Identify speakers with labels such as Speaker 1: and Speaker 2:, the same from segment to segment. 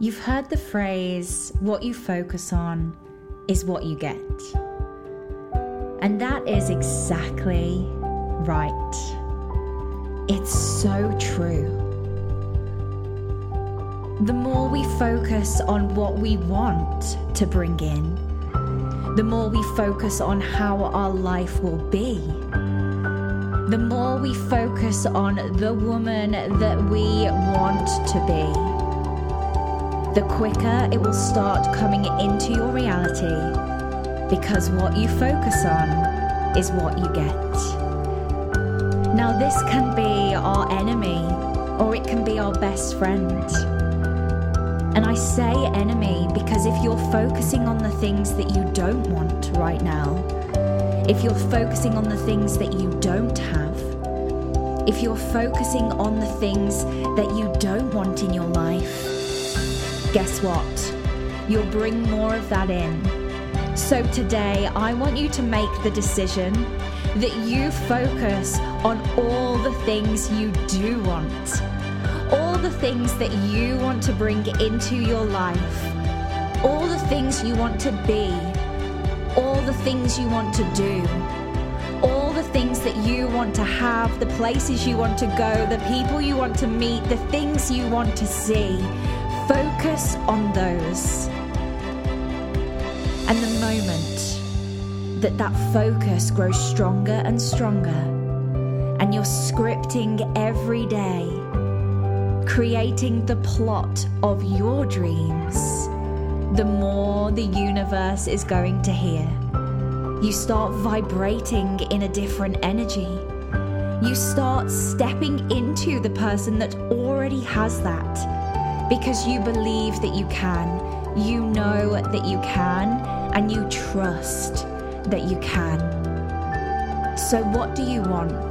Speaker 1: You've heard the phrase, what you focus on is what you get. And that is exactly right. It's so true. The more we focus on what we want to bring in, the more we focus on how our life will be, the more we focus on the woman that we want to be the quicker it will start coming into your reality because what you focus on is what you get. Now, this can be our enemy or it can be our best friend. And I say enemy because if you're focusing on the things that you don't want right now, if you're focusing on the things that you don't have, if you're focusing on the things that you don't want in your life, guess what? You'll bring more of that in. So today, I want you to make the decision that you focus on all the things you do want, all the things that you want to bring into your life, all the things you want to be, all the things you want to do, all the things that you want to have, the places you want to go, the people you want to meet, the things you want to see. Focus on those. And the moment that that focus grows stronger and stronger, and you're scripting every day, creating the plot of your dreams, the more the universe is going to hear. You start vibrating in a different energy. You start stepping into the person that already has that because you believe that you can, you know that you can, and you trust that you can. So, what do you want?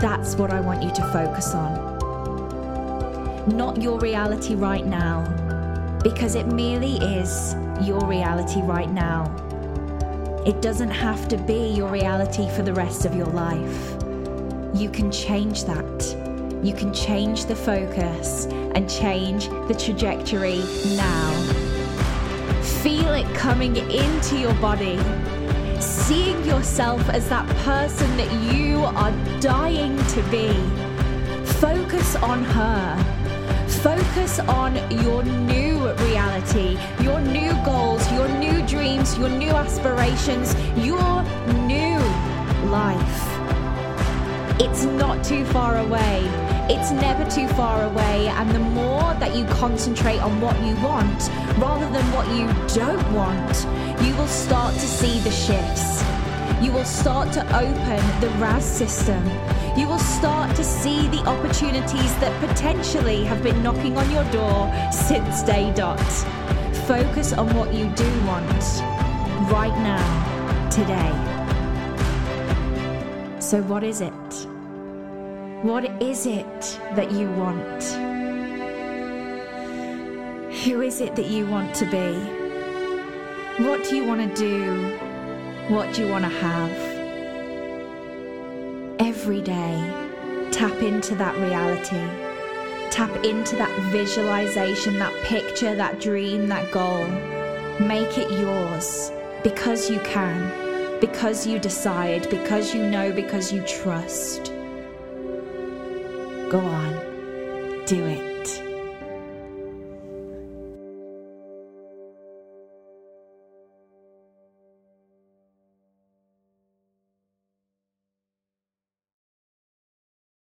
Speaker 1: That's what I want you to focus on. Not your reality right now, because it merely is your reality right now. It doesn't have to be your reality for the rest of your life. You can change that. You can change the focus and change the trajectory now. Feel it coming into your body. Seeing yourself as that person that you are dying to be. Focus on her. Focus on your new reality, your new goals, your new dreams, your new aspirations, your new life. It's not too far away. It's never too far away, and the more that you concentrate on what you want rather than what you don't want, you will start to see the shifts. You will start to open the RAS system. You will start to see the opportunities that potentially have been knocking on your door since day dot. Focus on what you do want right now, today. So, what is it? What is it that you want? Who is it that you want to be? What do you want to do? What do you want to have? Every day, tap into that reality. Tap into that visualization, that picture, that dream, that goal. Make it yours because you can, because you decide, because you know, because you trust go on. Do it.